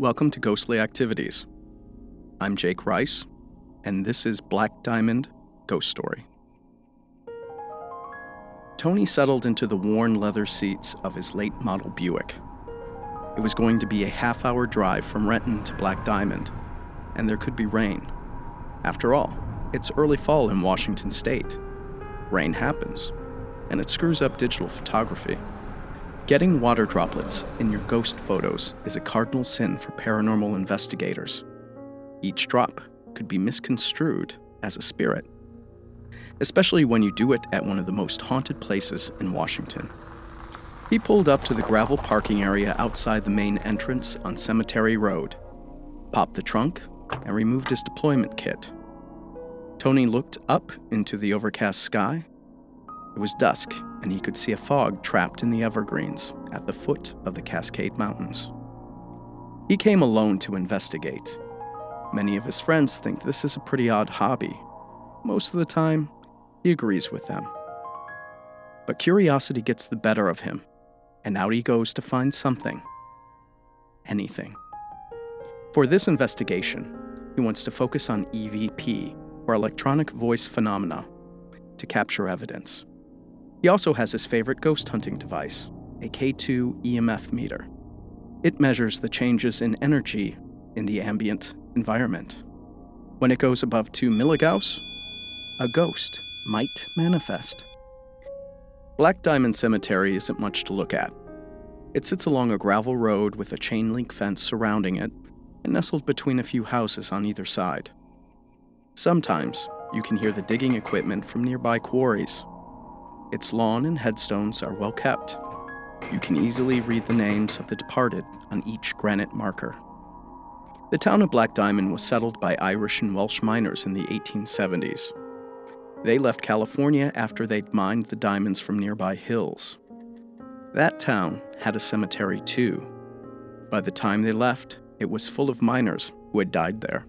Welcome to Ghostly Activities. I'm Jake Rice, and this is Black Diamond Ghost Story. Tony settled into the worn leather seats of his late model Buick. It was going to be a half hour drive from Renton to Black Diamond, and there could be rain. After all, it's early fall in Washington state. Rain happens, and it screws up digital photography. Getting water droplets in your ghost photos is a cardinal sin for paranormal investigators. Each drop could be misconstrued as a spirit, especially when you do it at one of the most haunted places in Washington. He pulled up to the gravel parking area outside the main entrance on Cemetery Road, popped the trunk, and removed his deployment kit. Tony looked up into the overcast sky. It was dusk, and he could see a fog trapped in the evergreens at the foot of the Cascade Mountains. He came alone to investigate. Many of his friends think this is a pretty odd hobby. Most of the time, he agrees with them. But curiosity gets the better of him, and out he goes to find something. Anything. For this investigation, he wants to focus on EVP, or electronic voice phenomena, to capture evidence. He also has his favorite ghost hunting device, a K2 EMF meter. It measures the changes in energy in the ambient environment. When it goes above 2 milligauss, a ghost might manifest. Black Diamond Cemetery isn't much to look at. It sits along a gravel road with a chain link fence surrounding it and nestled between a few houses on either side. Sometimes you can hear the digging equipment from nearby quarries its lawn and headstones are well kept. You can easily read the names of the departed on each granite marker. The town of Black Diamond was settled by Irish and Welsh miners in the 1870s. They left California after they'd mined the diamonds from nearby hills. That town had a cemetery too. By the time they left, it was full of miners who had died there.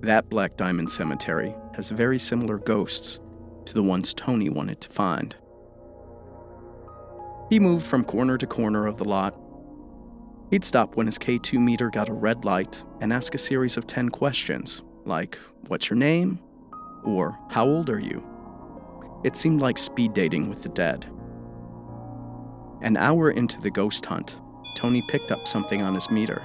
That Black Diamond Cemetery has very similar ghosts to the ones Tony wanted to find. He moved from corner to corner of the lot. He'd stop when his K2 meter got a red light and ask a series of 10 questions, like, What's your name? or How old are you? It seemed like speed dating with the dead. An hour into the ghost hunt, Tony picked up something on his meter.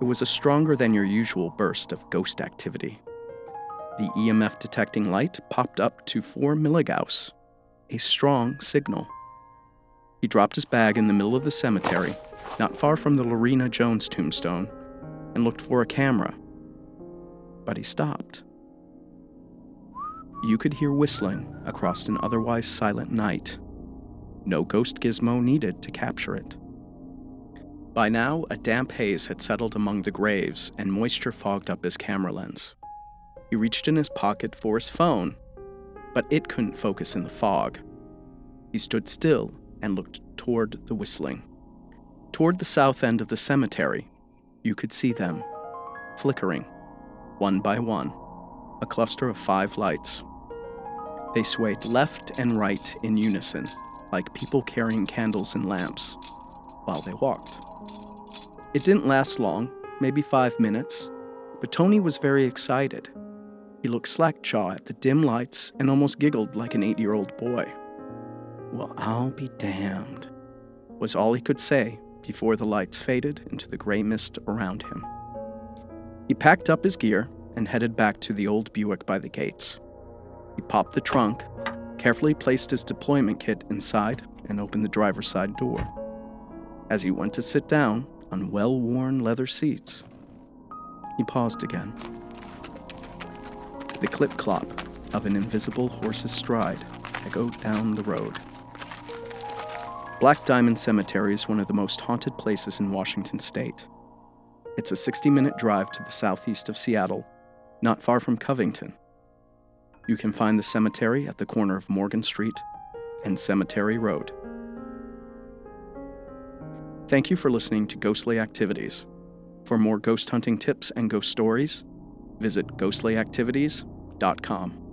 It was a stronger than your usual burst of ghost activity. The EMF detecting light popped up to 4 milligauss, a strong signal. He dropped his bag in the middle of the cemetery, not far from the Lorena Jones tombstone, and looked for a camera. But he stopped. You could hear whistling across an otherwise silent night. No ghost gizmo needed to capture it. By now, a damp haze had settled among the graves and moisture fogged up his camera lens. He reached in his pocket for his phone, but it couldn't focus in the fog. He stood still and looked toward the whistling. Toward the south end of the cemetery, you could see them, flickering, one by one, a cluster of five lights. They swayed left and right in unison, like people carrying candles and lamps, while they walked. It didn't last long, maybe five minutes, but Tony was very excited. He looked slack-jaw at the dim lights and almost giggled like an eight-year-old boy. Well, I'll be damned, was all he could say before the lights faded into the gray mist around him. He packed up his gear and headed back to the old Buick by the gates. He popped the trunk, carefully placed his deployment kit inside, and opened the driver's side door. As he went to sit down on well worn leather seats, he paused again the clip clop of an invisible horse's stride echoed down the road. Black Diamond Cemetery is one of the most haunted places in Washington state. It's a 60 minute drive to the southeast of Seattle, not far from Covington. You can find the cemetery at the corner of Morgan Street and Cemetery Road. Thank you for listening to Ghostly Activities. For more ghost hunting tips and ghost stories, visit ghostlyactivities.com.